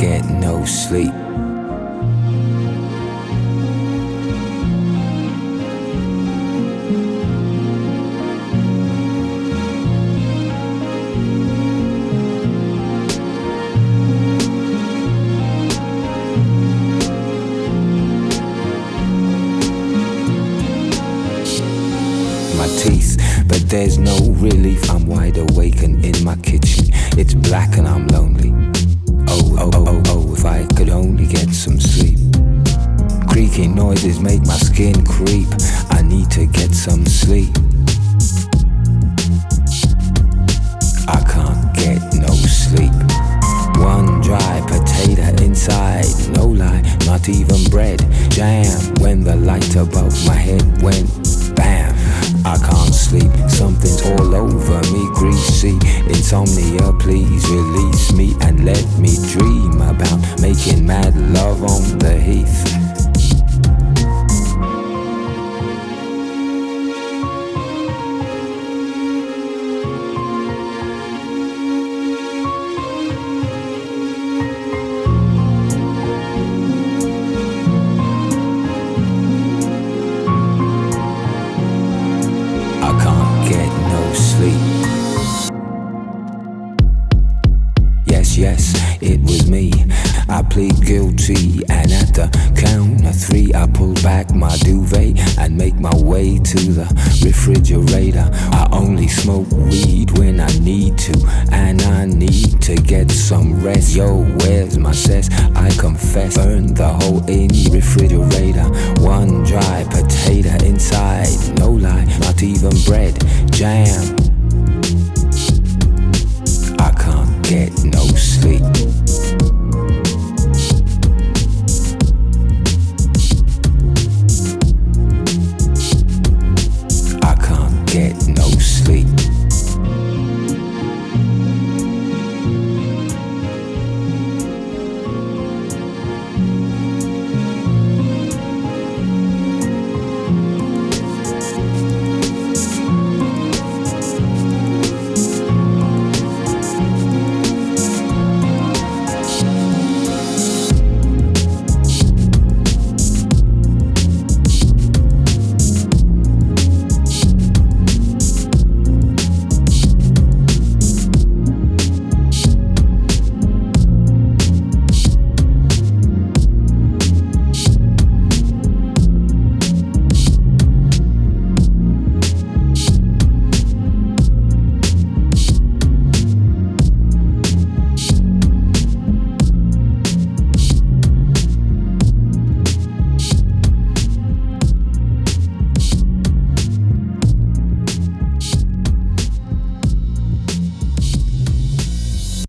Get no sleep. my teeth, but there's no relief. I'm wide awake and in my kitchen. It's black and I'm lonely. Creaking noises make my skin creep. I need to get some sleep. I can't get no sleep. One dry potato inside, no lie, not even bread. Jam when the light above my head went bam. I can't sleep, something's all over me, greasy. Insomnia, please release me and let me dream about making mad love on the heath. Yes, it was me. I plead guilty, and at the count of three, I pull back my duvet and make my way to the refrigerator. I only smoke weed when I need to, and I need to get some rest. Yo, where's my cess? I confess, burn the hole in the refrigerator. One dry potato inside, no lie, not even bread, jam.